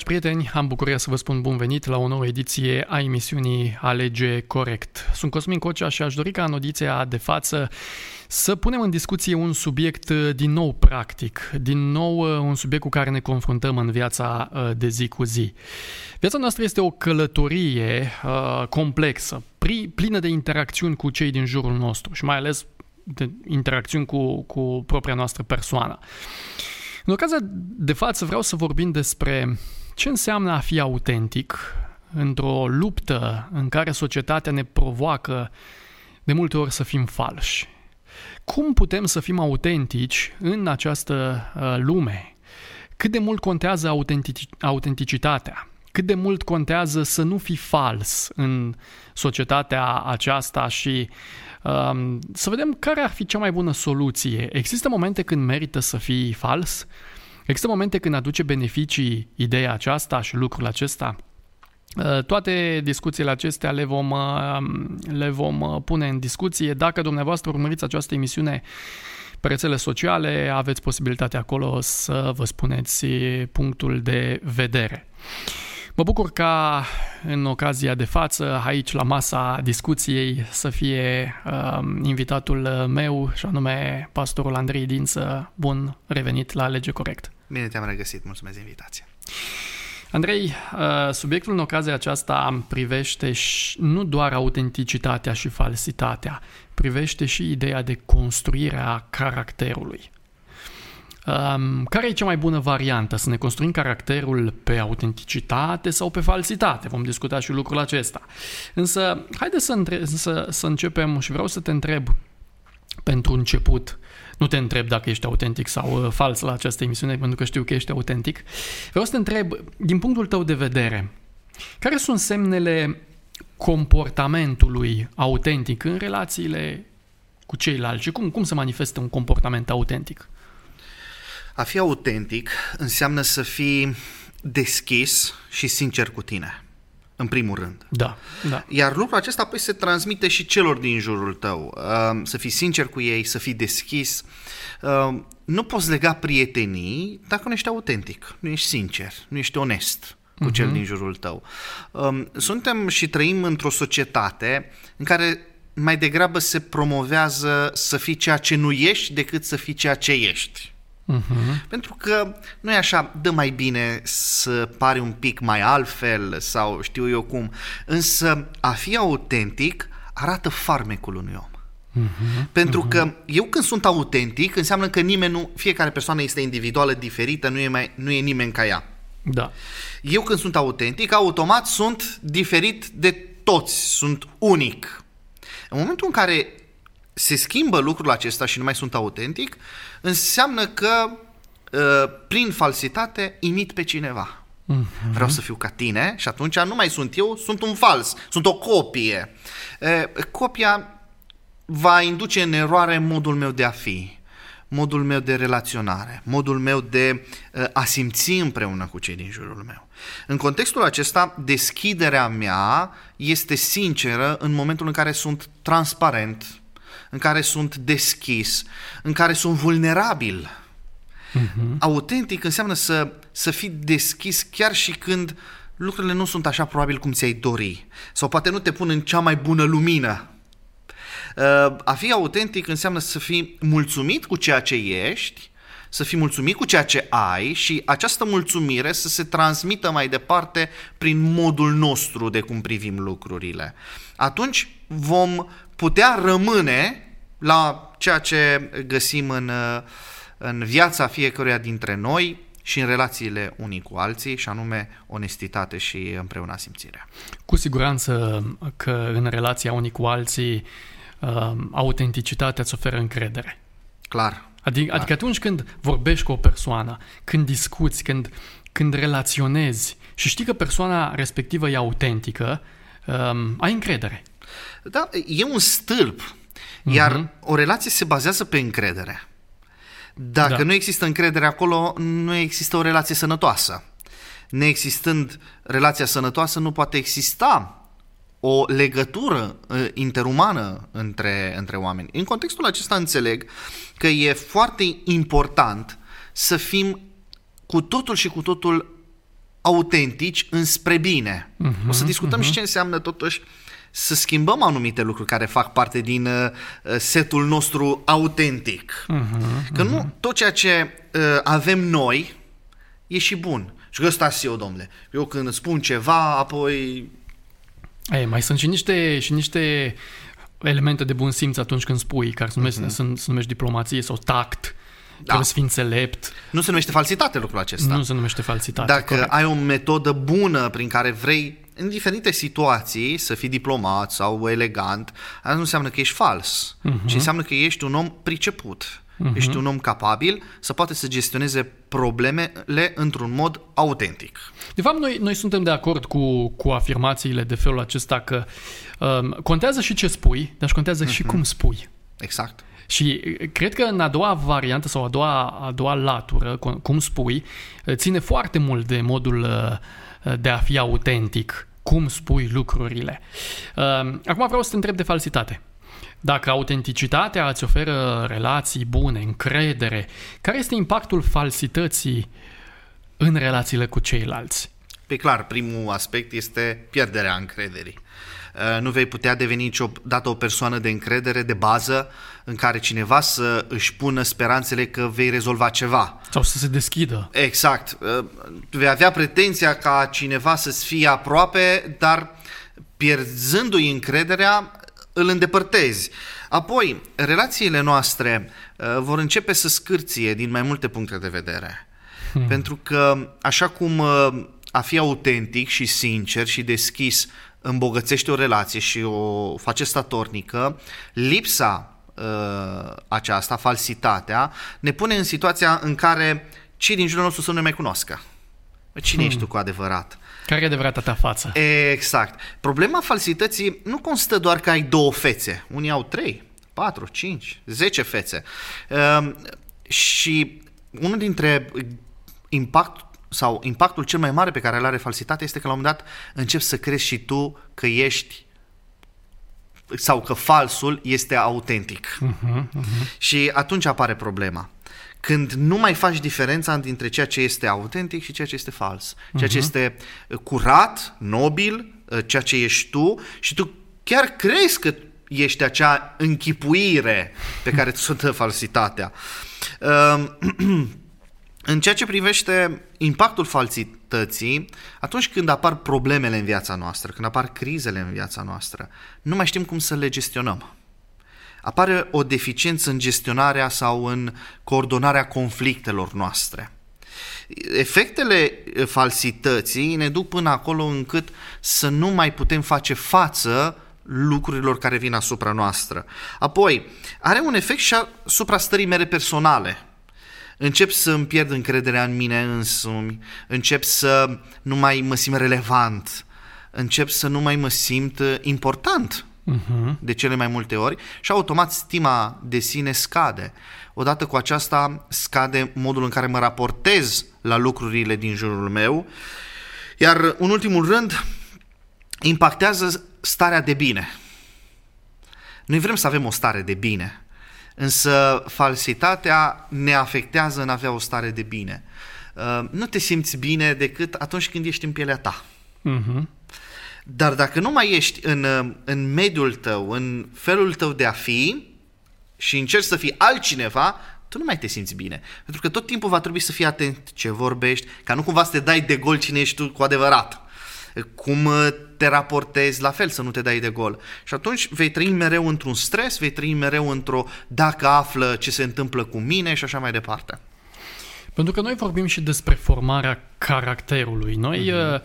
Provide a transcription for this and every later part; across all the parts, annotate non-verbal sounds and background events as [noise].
Dragi prieteni, am bucuria să vă spun bun venit la o nouă ediție a emisiunii Alege Corect. Sunt Cosmin Cocea și aș dori ca în audiția de față să punem în discuție un subiect din nou practic, din nou un subiect cu care ne confruntăm în viața uh, de zi cu zi. Viața noastră este o călătorie uh, complexă, plină de interacțiuni cu cei din jurul nostru și mai ales de interacțiuni cu, cu propria noastră persoană. În ocazia de față vreau să vorbim despre ce înseamnă a fi autentic într-o luptă în care societatea ne provoacă de multe ori să fim falși. Cum putem să fim autentici în această uh, lume? Cât de mult contează autentici- autenticitatea? Cât de mult contează să nu fii fals în societatea aceasta și um, să vedem care ar fi cea mai bună soluție. Există momente când merită să fii fals? Există momente când aduce beneficii ideea aceasta și lucrul acesta? Uh, toate discuțiile acestea le vom, uh, le vom uh, pune în discuție. Dacă dumneavoastră urmăriți această emisiune pe rețele sociale, aveți posibilitatea acolo să vă spuneți punctul de vedere. Mă bucur ca în ocazia de față, aici la masa discuției, să fie uh, invitatul meu, și anume pastorul Andrei Dință. Bun revenit la Lege Corect. Bine te-am regăsit, mulțumesc de invitație. Andrei, uh, subiectul în ocazia aceasta privește nu doar autenticitatea și falsitatea, privește și ideea de construire a caracterului. Um, care e cea mai bună variantă? Să ne construim caracterul pe autenticitate sau pe falsitate? Vom discuta și lucrul acesta. Însă, haideți să, între- să, să începem și vreau să te întreb pentru început. Nu te întreb dacă ești autentic sau uh, fals la această emisiune, pentru că știu că ești autentic. Vreau să te întreb, din punctul tău de vedere, care sunt semnele comportamentului autentic în relațiile cu ceilalți și cum, cum se manifestă un comportament autentic? A fi autentic înseamnă să fii deschis și sincer cu tine, în primul rând. Da, da. Iar lucrul acesta apoi se transmite și celor din jurul tău. Uh, să fii sincer cu ei, să fii deschis. Uh, nu poți lega prietenii dacă nu ești autentic, nu ești sincer, nu ești onest cu uh-huh. cel mhm. din jurul tău. Um, suntem și trăim într-o societate în care mai degrabă se promovează să fii ceea ce nu ești decât să fii ceea ce ești. Uh-huh. Pentru că nu e așa, dă mai bine să pari un pic mai altfel sau știu eu cum, însă a fi autentic arată farmecul unui om. Uh-huh, Pentru uh-huh. că eu când sunt autentic înseamnă că nimeni nu, fiecare persoană este individuală, diferită, nu e, mai, nu e nimeni ca ea. Da. Eu când sunt autentic, automat sunt diferit de toți, sunt unic. În momentul în care se schimbă lucrul acesta și nu mai sunt autentic, înseamnă că uh, prin falsitate imit pe cineva. Uh-huh. Vreau să fiu ca tine și atunci nu mai sunt eu, sunt un fals, sunt o copie. Uh, copia va induce în eroare modul meu de a fi, modul meu de relaționare, modul meu de uh, a simți împreună cu cei din jurul meu. În contextul acesta, deschiderea mea este sinceră în momentul în care sunt transparent, în care sunt deschis, în care sunt vulnerabil. Uh-huh. Autentic înseamnă să, să fii deschis chiar și când lucrurile nu sunt așa probabil cum ți-ai dori sau poate nu te pun în cea mai bună lumină. Uh, a fi autentic înseamnă să fii mulțumit cu ceea ce ești, să fii mulțumit cu ceea ce ai și această mulțumire să se transmită mai departe prin modul nostru de cum privim lucrurile. Atunci vom putea rămâne la ceea ce găsim în, în viața fiecăruia dintre noi și în relațiile unii cu alții, și anume onestitate și împreună simțirea. Cu siguranță că în relația unii cu alții uh, autenticitatea îți oferă încredere. Clar. Adică, clar. adică atunci când vorbești cu o persoană, când discuți, când, când relaționezi și știi că persoana respectivă e autentică, um, ai încredere. Da, e un stâlp. Iar uh-huh. o relație se bazează pe încredere. Dacă da. nu există încredere acolo, nu există o relație sănătoasă. Neexistând relația sănătoasă, nu poate exista o legătură uh, interumană între, între oameni. În contextul acesta înțeleg că e foarte important să fim cu totul și cu totul autentici înspre bine. Uh-huh, o să discutăm uh-huh. și ce înseamnă totuși să schimbăm anumite lucruri care fac parte din uh, setul nostru autentic. Uh-huh, că uh-huh. nu tot ceea ce uh, avem noi e și bun. Și că ăsta eu, domnule. Eu când spun ceva, apoi... Ei, mai sunt și niște, și niște elemente de bun simț atunci când spui, care se numește, uh-huh. sunt, se numește diplomație sau tact. Da. Trebuie să fii înțelept. Nu se numește falsitate lucrul acesta. Nu se numește falsitate. Dacă corect. ai o metodă bună prin care vrei în diferite situații să fii diplomat sau elegant, asta nu înseamnă că ești fals, uh-huh. ci înseamnă că ești un om priceput. Uh-huh. Ești un om capabil să poate să gestioneze problemele într-un mod autentic. De fapt, noi, noi suntem de acord cu, cu afirmațiile de felul acesta că um, contează și ce spui, dar și contează uh-huh. și cum spui. Exact. Și cred că în a doua variantă sau a doua, a doua latură, cum spui, ține foarte mult de modul uh, de a fi autentic, cum spui lucrurile. Um, acum vreau să te întreb de falsitate. Dacă autenticitatea îți oferă relații bune, încredere, care este impactul falsității în relațiile cu ceilalți? Pe clar, primul aspect este pierderea încrederii. Uh, nu vei putea deveni niciodată o persoană de încredere, de bază, în care cineva să își pună speranțele că vei rezolva ceva. Sau să se deschidă. Exact. Uh, vei avea pretenția ca cineva să-ți fie aproape, dar pierzându-i încrederea, îl îndepărtezi. Apoi, relațiile noastre uh, vor începe să scârție din mai multe puncte de vedere. Hmm. Pentru că, așa cum uh, a fi autentic și sincer și deschis îmbogățește o relație și o face statornică, lipsa uh, aceasta, falsitatea, ne pune în situația în care cei din jurul nostru să nu ne mai cunoască. Cine hmm. ești tu cu adevărat? Care e adevărata ta față? Exact. Problema falsității nu constă doar că ai două fețe. Unii au trei, patru, cinci, zece fețe. Uh, și unul dintre impact sau impactul cel mai mare pe care îl are falsitatea este că la un moment dat începi să crezi și tu că ești sau că falsul este autentic. Uh-huh, uh-huh. Și atunci apare problema când nu mai faci diferența dintre ceea ce este autentic și ceea ce este fals. Ceea ce uh-huh. este uh, curat, nobil, uh, ceea ce ești tu și tu chiar crezi că ești acea închipuire pe care ți-o dă falsitatea. Um, [clears throat] în ceea ce privește impactul falsității, atunci când apar problemele în viața noastră, când apar crizele în viața noastră, nu mai știm cum să le gestionăm apare o deficiență în gestionarea sau în coordonarea conflictelor noastre. Efectele falsității ne duc până acolo încât să nu mai putem face față lucrurilor care vin asupra noastră. Apoi, are un efect și asupra stării mele personale. Încep să îmi pierd încrederea în mine însumi, încep să nu mai mă simt relevant, încep să nu mai mă simt important uh-huh. de cele mai multe ori și automat stima de sine scade. Odată cu aceasta scade modul în care mă raportez la lucrurile din jurul meu, iar în ultimul rând impactează starea de bine. Noi vrem să avem o stare de bine, însă falsitatea ne afectează în a avea o stare de bine. Uh, nu te simți bine decât atunci când ești în pielea ta. Uh-huh. Dar dacă nu mai ești în, în mediul tău, în felul tău de a fi și încerci să fii altcineva, tu nu mai te simți bine. Pentru că tot timpul va trebui să fii atent ce vorbești, ca nu cumva să te dai de gol cine ești tu cu adevărat. Cum te raportezi, la fel să nu te dai de gol. Și atunci vei trăi mereu într-un stres, vei trăi mereu într-o dacă află ce se întâmplă cu mine și așa mai departe. Pentru că noi vorbim și despre formarea caracterului. Noi uh-huh.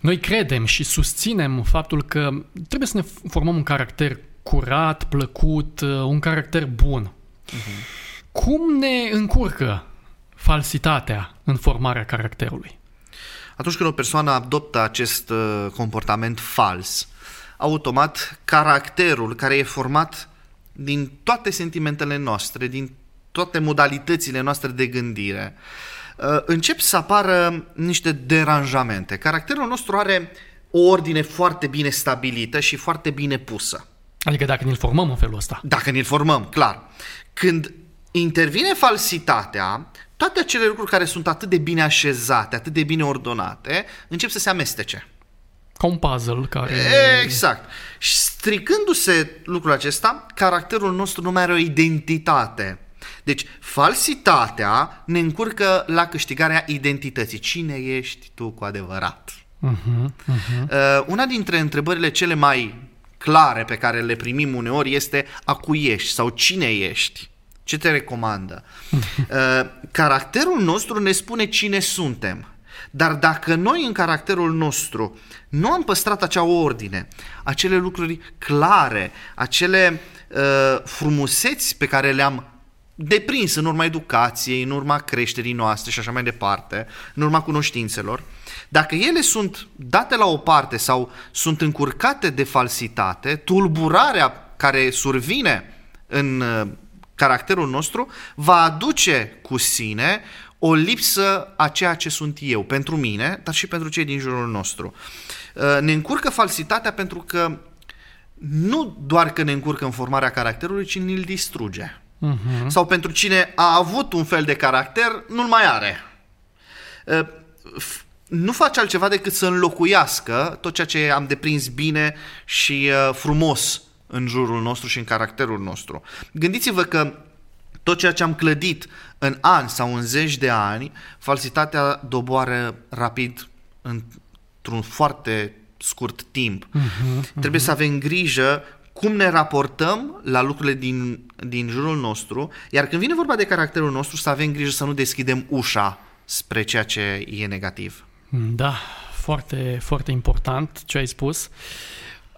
Noi credem și susținem faptul că trebuie să ne formăm un caracter curat, plăcut, uh, un caracter bun. Uh-huh. Cum ne încurcă falsitatea în formarea caracterului? Atunci când o persoană adoptă acest uh, comportament fals, automat caracterul care e format din toate sentimentele noastre, din toate modalitățile noastre de gândire, Uh, încep să apară niște deranjamente. Caracterul nostru are o ordine foarte bine stabilită și foarte bine pusă. Adică dacă ne-l formăm în felul ăsta. Dacă ne-l formăm, clar. Când intervine falsitatea, toate acele lucruri care sunt atât de bine așezate, atât de bine ordonate, încep să se amestece. Ca un puzzle care... Exact. Și stricându-se lucrul acesta, caracterul nostru nu mai are o identitate. Deci, falsitatea ne încurcă la câștigarea identității. Cine ești tu cu adevărat? Uh-huh, uh-huh. Uh, una dintre întrebările cele mai clare pe care le primim uneori este a cui ești sau cine ești. Ce te recomandă? Uh, caracterul nostru ne spune cine suntem. Dar dacă noi în caracterul nostru nu am păstrat acea ordine, acele lucruri clare, acele uh, frumuseți pe care le-am deprins în urma educației, în urma creșterii noastre și așa mai departe, în urma cunoștințelor, dacă ele sunt date la o parte sau sunt încurcate de falsitate, tulburarea care survine în uh, caracterul nostru va aduce cu sine o lipsă a ceea ce sunt eu, pentru mine, dar și pentru cei din jurul nostru. Uh, ne încurcă falsitatea pentru că nu doar că ne încurcă în formarea caracterului, ci ne-l distruge. Uh-huh. Sau pentru cine a avut un fel de caracter, nu-l mai are. Uh, nu face altceva decât să înlocuiască tot ceea ce am deprins bine și uh, frumos în jurul nostru și în caracterul nostru. Gândiți-vă că tot ceea ce am clădit în ani sau în zeci de ani, falsitatea doboară rapid într-un foarte scurt timp. Uh-huh, uh-huh. Trebuie să avem grijă cum ne raportăm la lucrurile din, din jurul nostru, iar când vine vorba de caracterul nostru, să avem grijă să nu deschidem ușa spre ceea ce e negativ. Da, foarte, foarte important ce ai spus.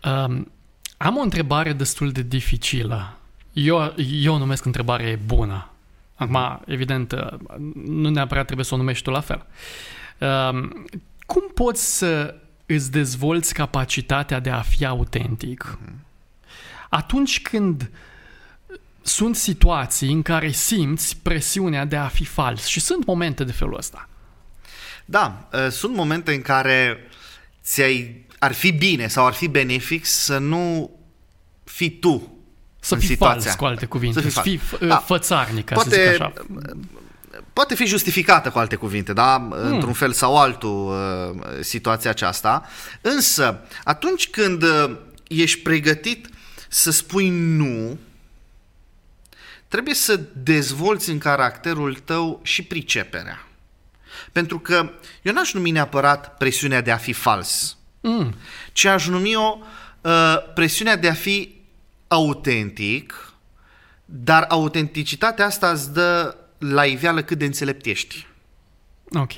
Um, am o întrebare destul de dificilă. Eu, eu o numesc întrebare bună. Acum, mhm. evident, nu neapărat trebuie să o numești tu la fel. Um, cum poți să îți dezvolți capacitatea de a fi autentic mhm. atunci când sunt situații în care simți presiunea de a fi fals și sunt momente de felul ăsta. Da, uh, sunt momente în care ți-ai, ar fi bine sau ar fi benefic să nu fii tu să în fii situația. fals, cu alte cuvinte, să fii, să fii f- da. fățarnic, ca poate, să zic așa. Poate fi justificată cu alte cuvinte, da? Hmm. Într-un fel sau altul uh, situația aceasta. Însă, atunci când uh, ești pregătit să spui nu, trebuie să dezvolți în caracterul tău și priceperea. Pentru că eu n-aș numi neapărat presiunea de a fi fals, mm. ci aș numi-o uh, presiunea de a fi autentic, dar autenticitatea asta îți dă la iveală cât de înțelept ești. Ok.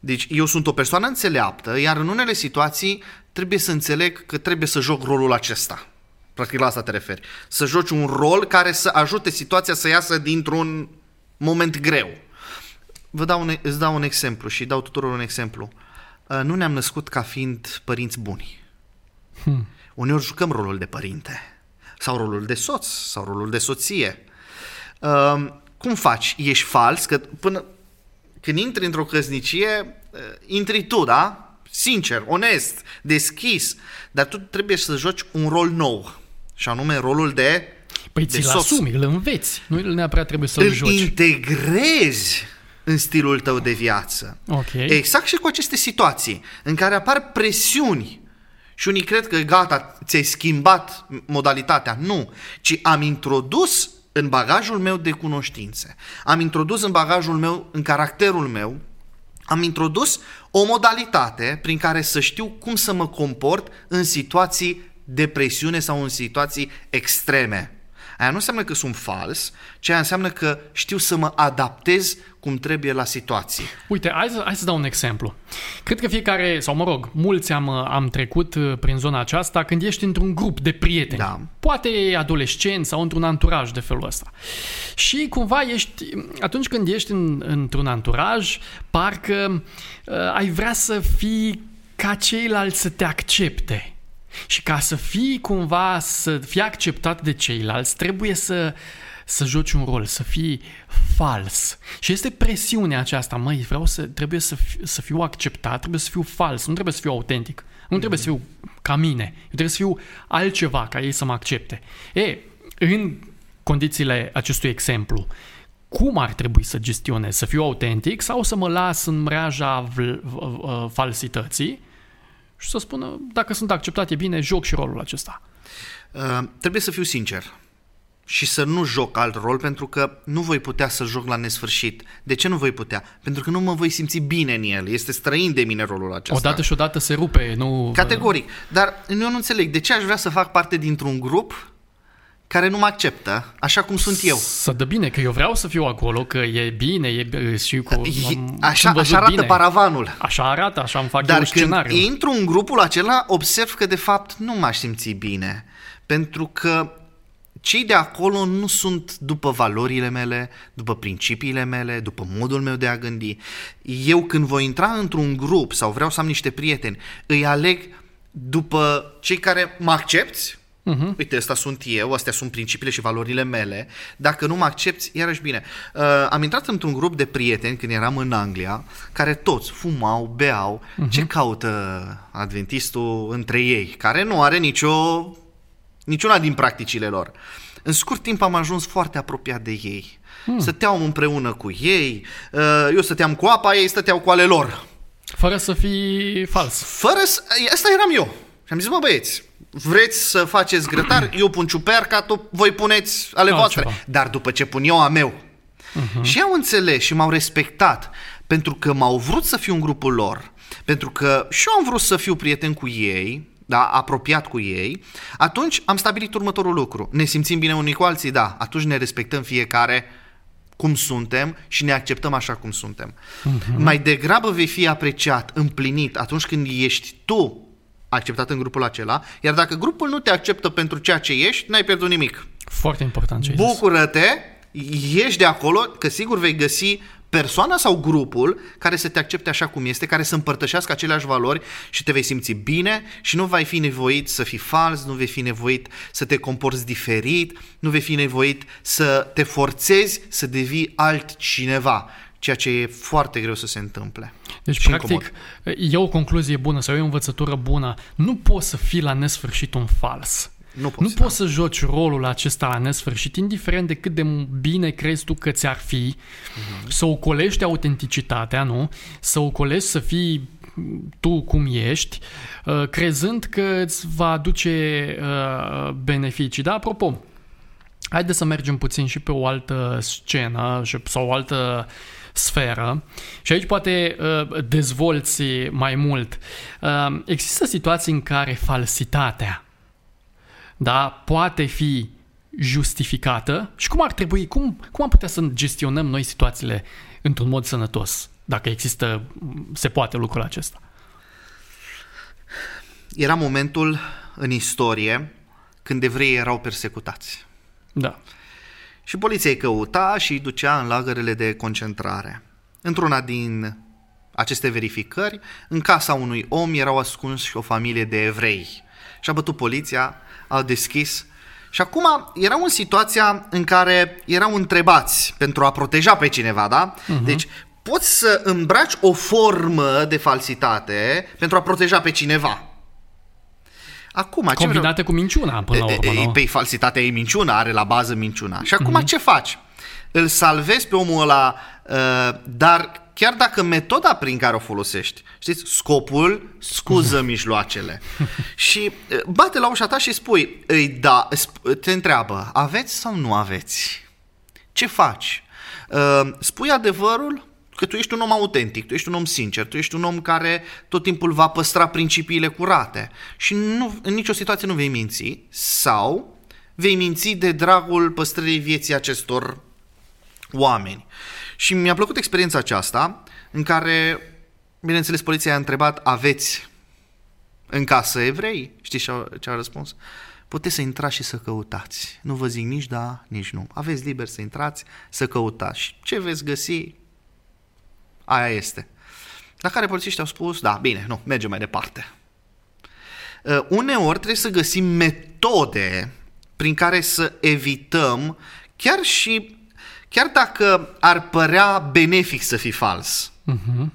Deci eu sunt o persoană înțeleaptă, iar în unele situații trebuie să înțeleg că trebuie să joc rolul acesta. Practic la asta te referi. Să joci un rol care să ajute situația să iasă dintr-un moment greu. Vă dau un, îți dau un exemplu și dau tuturor un exemplu. Uh, nu ne-am născut ca fiind părinți buni. Hmm. Uneori jucăm rolul de părinte sau rolul de soț sau rolul de soție. Uh, cum faci? Ești fals? Că până când intri într-o căsnicie, uh, intri tu, da? Sincer, onest, deschis, dar tu trebuie să joci un rol nou, și anume rolul de Păi ți-l asumi, îl înveți, nu neapărat trebuie să-l îl joci. integrezi în stilul tău de viață. Okay. Exact și cu aceste situații în care apar presiuni și unii cred că gata, ți-ai schimbat modalitatea. Nu, ci am introdus în bagajul meu de cunoștințe, am introdus în bagajul meu, în caracterul meu, am introdus o modalitate prin care să știu cum să mă comport în situații de presiune sau în situații extreme. Aia nu înseamnă că sunt fals, ci aia înseamnă că știu să mă adaptez cum trebuie la situație. Uite, hai să, hai să dau un exemplu. Cred că fiecare, sau mă rog, mulți am, am trecut uh, prin zona aceasta când ești într-un grup de prieteni. Da. Poate adolescenți sau într-un anturaj de felul ăsta. Și cumva ești, atunci când ești în, într-un anturaj, parcă uh, ai vrea să fii ca ceilalți să te accepte. Și ca să fii cumva, să fii acceptat de ceilalți, trebuie să, să joci un rol, să fii fals. Și este presiunea aceasta, măi, vreau să, trebuie să, fi, să fiu acceptat, trebuie să fiu fals, nu trebuie să fiu autentic, nu trebuie să fiu ca mine, eu trebuie să fiu altceva ca ei să mă accepte. E, în condițiile acestui exemplu, cum ar trebui să gestionez? Să fiu autentic sau să mă las în mreaja falsității și să spună, dacă sunt acceptat, e bine, joc și rolul acesta? Uh, trebuie să fiu sincer și să nu joc alt rol pentru că nu voi putea să joc la nesfârșit. De ce nu voi putea? Pentru că nu mă voi simți bine în el. Este străin de mine rolul acesta. Odată și odată se rupe, nu... Categoric. Dar eu nu înțeleg. De ce aș vrea să fac parte dintr-un grup care nu mă acceptă așa cum sunt eu. Să dă bine, că eu vreau să fiu acolo, că e bine, e și cu... Așa, așa arată bine. paravanul. Așa arată, așa îmi fac Dar eu scenariu. când intru în grupul acela, observ că de fapt nu m-aș simți bine. Pentru că cei de acolo nu sunt după valorile mele, după principiile mele, după modul meu de a gândi. Eu când voi intra într-un grup sau vreau să am niște prieteni, îi aleg după cei care mă accepti, Uh-huh. Uite, ăsta sunt eu, astea sunt principiile și valorile mele. Dacă nu mă accepti, iarăși bine. Uh, am intrat într-un grup de prieteni când eram în Anglia, care toți fumau, beau. Uh-huh. Ce caută adventistul între ei? Care nu are nicio, niciuna din practicile lor. În scurt timp am ajuns foarte apropiat de ei. Hmm. Stăteam împreună cu ei, uh, eu stăteam cu apa, ei stăteau cu ale lor. Fără să fii fals. Fără să... Asta eram eu. Și am zis, mă băieți, vreți să faceți grătar, eu pun ciuperca, tu voi puneți ale no, voastre. Ceva. Dar după ce pun eu a meu. Uh-huh. Și au înțeles și m-au respectat pentru că m-au vrut să fiu în grupul lor, pentru că și eu am vrut să fiu prieten cu ei, da, apropiat cu ei, atunci am stabilit următorul lucru. Ne simțim bine unii cu alții? Da. Atunci ne respectăm fiecare cum suntem și ne acceptăm așa cum suntem. Uh-huh. Mai degrabă vei fi apreciat, împlinit atunci când ești tu acceptat în grupul acela, iar dacă grupul nu te acceptă pentru ceea ce ești, n-ai pierdut nimic. Foarte important ce Bucură-te, ieși de acolo, că sigur vei găsi persoana sau grupul care să te accepte așa cum este, care să împărtășească aceleași valori și te vei simți bine și nu vei fi nevoit să fii fals, nu vei fi nevoit să te comporți diferit, nu vei fi nevoit să te forțezi să devii altcineva ceea ce e foarte greu să se întâmple. Deci, și practic, incomod. e o concluzie bună sau e o învățătură bună. Nu poți să fii la nesfârșit un fals. Nu poți, nu da. poți să joci rolul acesta la nesfârșit, indiferent de cât de bine crezi tu că ți-ar fi, uh-huh. să ocolești autenticitatea, nu? Să ocolești să fii tu cum ești, uh, crezând că îți va aduce uh, beneficii. Da, apropo, haideți să mergem puțin și pe o altă scenă sau o altă sferă și aici poate uh, dezvolți mai mult. Uh, există situații în care falsitatea da, poate fi justificată și cum ar trebui, cum, cum am putea să gestionăm noi situațiile într-un mod sănătos, dacă există, se poate lucrul acesta? Era momentul în istorie când evreii erau persecutați. Da. Și poliția îi căuta și îi ducea în lagărele de concentrare. Într-una din aceste verificări, în casa unui om erau ascunși o familie de evrei. Și a bătut poliția, a deschis și acum erau în situația în care erau întrebați pentru a proteja pe cineva, da? Uh-huh. Deci poți să îmbraci o formă de falsitate pentru a proteja pe cineva. Acum, Combinate ce cu minciuna, până la urmă, nu? Pe falsitatea e minciuna, are la bază minciuna. Și acum uh-huh. ce faci? Îl salvezi pe omul ăla, uh, dar chiar dacă metoda prin care o folosești, știți, scopul scuză mijloacele. și uh, bate la ușa ta și spui, îi da, te întreabă, aveți sau nu aveți? Ce faci? Uh, spui adevărul Că tu ești un om autentic, tu ești un om sincer, tu ești un om care tot timpul va păstra principiile curate și nu, în nicio situație nu vei minți sau vei minți de dragul păstrării vieții acestor oameni. Și mi-a plăcut experiența aceasta în care, bineînțeles, poliția a întrebat, aveți în casă evrei? Știți ce a răspuns? Puteți să intrați și să căutați. Nu vă zic nici da, nici nu. Aveți liber să intrați, să căutați. Și ce veți găsi, Aia este. La care polițiștii au spus, da, bine, nu, mergem mai departe. Uh, uneori trebuie să găsim metode prin care să evităm, chiar și, chiar dacă ar părea benefic să fii fals, uh-huh.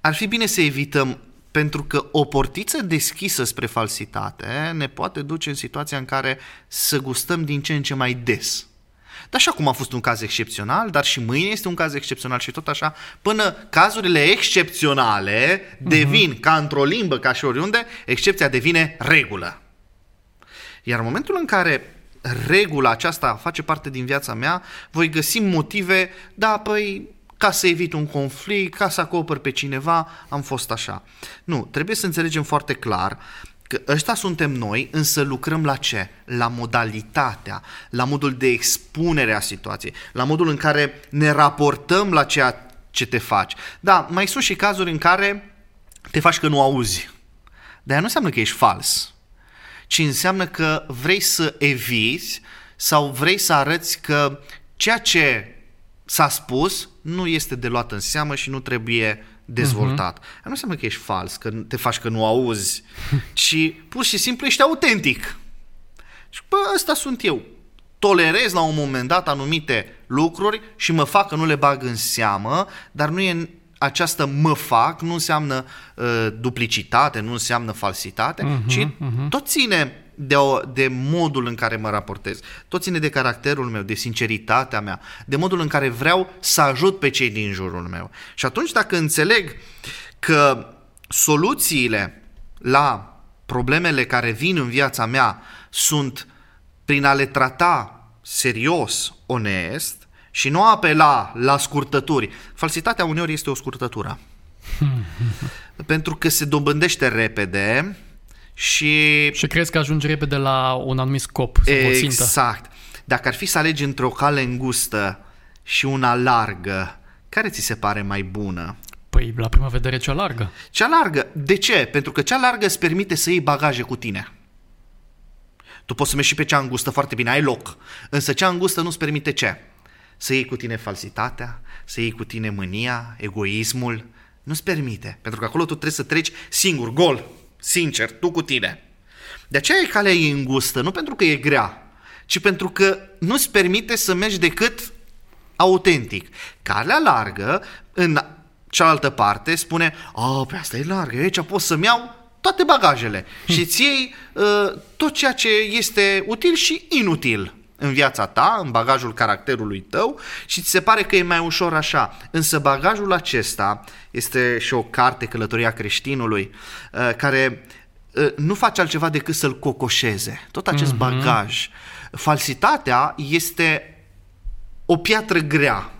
ar fi bine să evităm pentru că o portiță deschisă spre falsitate ne poate duce în situația în care să gustăm din ce în ce mai des. Dar așa cum a fost un caz excepțional, dar și mâine este un caz excepțional și tot așa, până cazurile excepționale devin, uh-huh. ca într-o limbă, ca și oriunde, excepția devine regulă. Iar în momentul în care regula aceasta face parte din viața mea, voi găsi motive, da, păi, ca să evit un conflict, ca să acopăr pe cineva, am fost așa. Nu, trebuie să înțelegem foarte clar că ăștia suntem noi, însă lucrăm la ce? La modalitatea, la modul de expunere a situației, la modul în care ne raportăm la ceea ce te faci. Da, mai sunt și cazuri în care te faci că nu auzi. Dar nu înseamnă că ești fals, ci înseamnă că vrei să eviți sau vrei să arăți că ceea ce s-a spus nu este de luat în seamă și nu trebuie dezvoltat. Uh-huh. Nu înseamnă că ești fals, că te faci că nu auzi, [laughs] ci pur și simplu ești autentic. Și bă, ăsta sunt eu. Tolerez la un moment dat anumite lucruri și mă fac că nu le bag în seamă, dar nu e această mă fac, nu înseamnă uh, duplicitate, nu înseamnă falsitate, uh-huh, ci uh-huh. tot ține de, o, de modul în care mă raportez. Tot ține de caracterul meu, de sinceritatea mea, de modul în care vreau să ajut pe cei din jurul meu. Și atunci dacă înțeleg că soluțiile la problemele care vin în viața mea sunt prin a le trata serios, onest și nu apela la scurtături. Falsitatea uneori este o scurtătură. [laughs] Pentru că se dobândește repede, și... Și crezi că ajungi repede la un anumit scop sau exact. o țintă. Exact. Dacă ar fi să alegi între o cale îngustă și una largă, care ți se pare mai bună? Păi, la prima vedere, cea largă. Cea largă. De ce? Pentru că cea largă îți permite să iei bagaje cu tine. Tu poți să mergi și pe cea îngustă foarte bine, ai loc. Însă cea îngustă nu-ți permite ce? Să iei cu tine falsitatea, să iei cu tine mânia, egoismul. Nu-ți permite. Pentru că acolo tu trebuie să treci singur, gol. Sincer, tu cu tine. De aceea e calea ei îngustă, nu pentru că e grea, ci pentru că nu-ți permite să mergi decât autentic. Calea largă, în cealaltă parte, spune, a, pe asta e largă, aici pot să-mi iau toate bagajele hm. și îți iei uh, tot ceea ce este util și inutil în viața ta, în bagajul caracterului tău și ți se pare că e mai ușor așa. Însă bagajul acesta este și o carte, Călătoria creștinului, uh, care uh, nu face altceva decât să-l cocoșeze. Tot acest mm-hmm. bagaj. Falsitatea este o piatră grea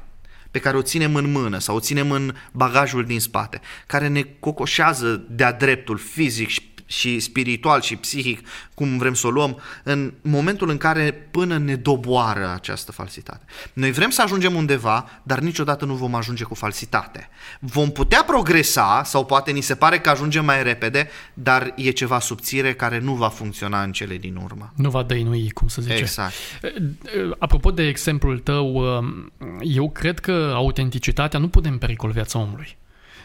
pe care o ținem în mână sau o ținem în bagajul din spate, care ne cocoșează de-a dreptul fizic și și spiritual și psihic, cum vrem să o luăm, în momentul în care până ne doboară această falsitate. Noi vrem să ajungem undeva, dar niciodată nu vom ajunge cu falsitate. Vom putea progresa, sau poate ni se pare că ajungem mai repede, dar e ceva subțire care nu va funcționa în cele din urmă. Nu va dăinui, cum să zice. Exact. Apropo de exemplul tău, eu cred că autenticitatea nu pune în pericol viața omului.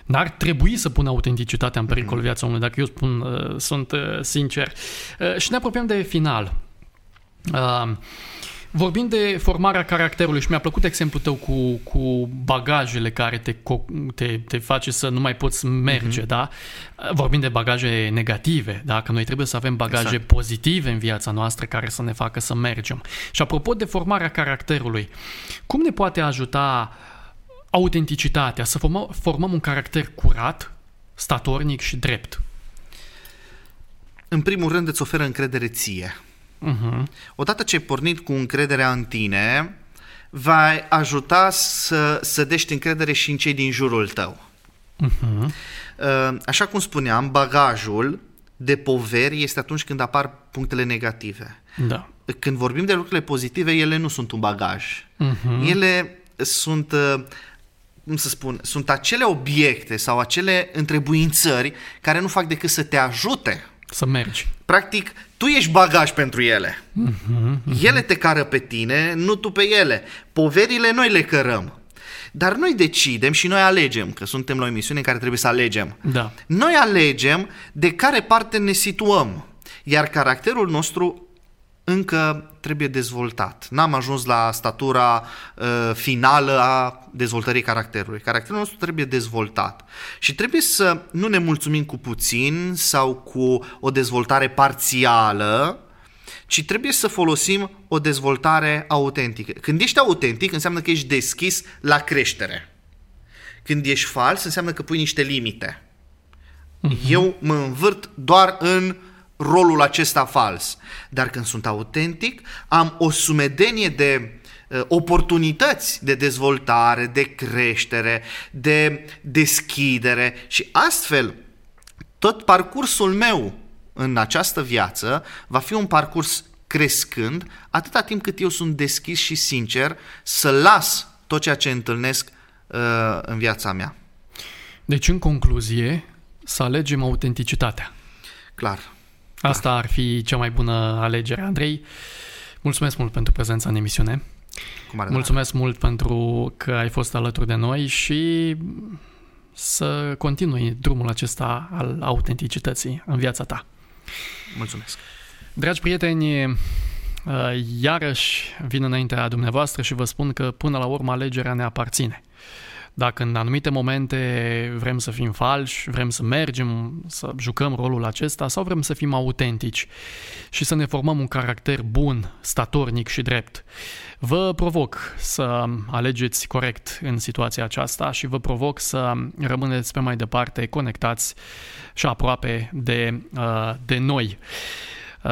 N-ar trebui să pună autenticitatea în pericol mhm. viața omului, dacă eu spun, uh, sunt uh, sincer. Uh, și ne apropiem de final. Uh, Vorbind de formarea caracterului și mi-a plăcut exemplul tău cu, cu bagajele care te, te, te face să nu mai poți merge, mm-hmm. da? Vorbind de bagaje negative, da? Că noi trebuie să avem bagaje exact. pozitive în viața noastră care să ne facă să mergem. Și apropo de formarea caracterului, cum ne poate ajuta uh, autenticitatea, să formăm, formăm un caracter curat, statornic și drept. În primul rând îți oferă încredere ție. Uh-huh. Odată ce ai pornit cu încrederea în tine, va ajuta să, să dești încredere și în cei din jurul tău. Uh-huh. Așa cum spuneam, bagajul de poveri este atunci când apar punctele negative. Da. Când vorbim de lucrurile pozitive, ele nu sunt un bagaj. Uh-huh. Ele sunt uh, cum să spun, sunt acele obiecte sau acele întrebuințări care nu fac decât să te ajute să mergi. Practic, tu ești bagaj pentru ele. Uh-huh, uh-huh. Ele te cară pe tine, nu tu pe ele. Poverile noi le cărăm. Dar noi decidem și noi alegem, că suntem la o emisiune în care trebuie să alegem. Da. Noi alegem de care parte ne situăm. Iar caracterul nostru încă trebuie dezvoltat. N-am ajuns la statura uh, finală a dezvoltării caracterului. Caracterul nostru trebuie dezvoltat. Și trebuie să nu ne mulțumim cu puțin sau cu o dezvoltare parțială, ci trebuie să folosim o dezvoltare autentică. Când ești autentic, înseamnă că ești deschis la creștere. Când ești fals, înseamnă că pui niște limite. Uh-huh. Eu mă învârt doar în rolul acesta fals. Dar când sunt autentic, am o sumedenie de uh, oportunități de dezvoltare, de creștere, de deschidere și astfel tot parcursul meu în această viață va fi un parcurs crescând atâta timp cât eu sunt deschis și sincer să las tot ceea ce întâlnesc uh, în viața mea. Deci, în concluzie, să alegem autenticitatea. Clar. Asta ar fi cea mai bună alegere. Andrei, mulțumesc mult pentru prezența în emisiune. Mulțumesc drag. mult pentru că ai fost alături de noi și să continui drumul acesta al autenticității în viața ta. Mulțumesc. Dragi prieteni, uh, iarăși vin înaintea dumneavoastră și vă spun că până la urmă alegerea ne aparține. Dacă în anumite momente vrem să fim falși, vrem să mergem, să jucăm rolul acesta sau vrem să fim autentici și să ne formăm un caracter bun, statornic și drept. Vă provoc să alegeți corect în situația aceasta și vă provoc să rămâneți pe mai departe conectați și aproape de, uh, de noi. Uh,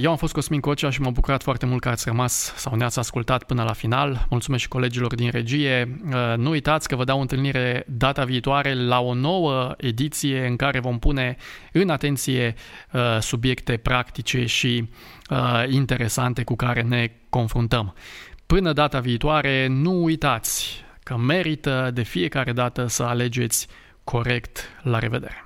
eu am fost Cosmin Cocea și m-am bucurat foarte mult că ați rămas sau ne-ați ascultat până la final. Mulțumesc și colegilor din regie. Uh, nu uitați că vă dau întâlnire data viitoare la o nouă ediție în care vom pune în atenție uh, subiecte practice și interesante cu care ne confruntăm. Până data viitoare, nu uitați că merită de fiecare dată să alegeți corect. La revedere!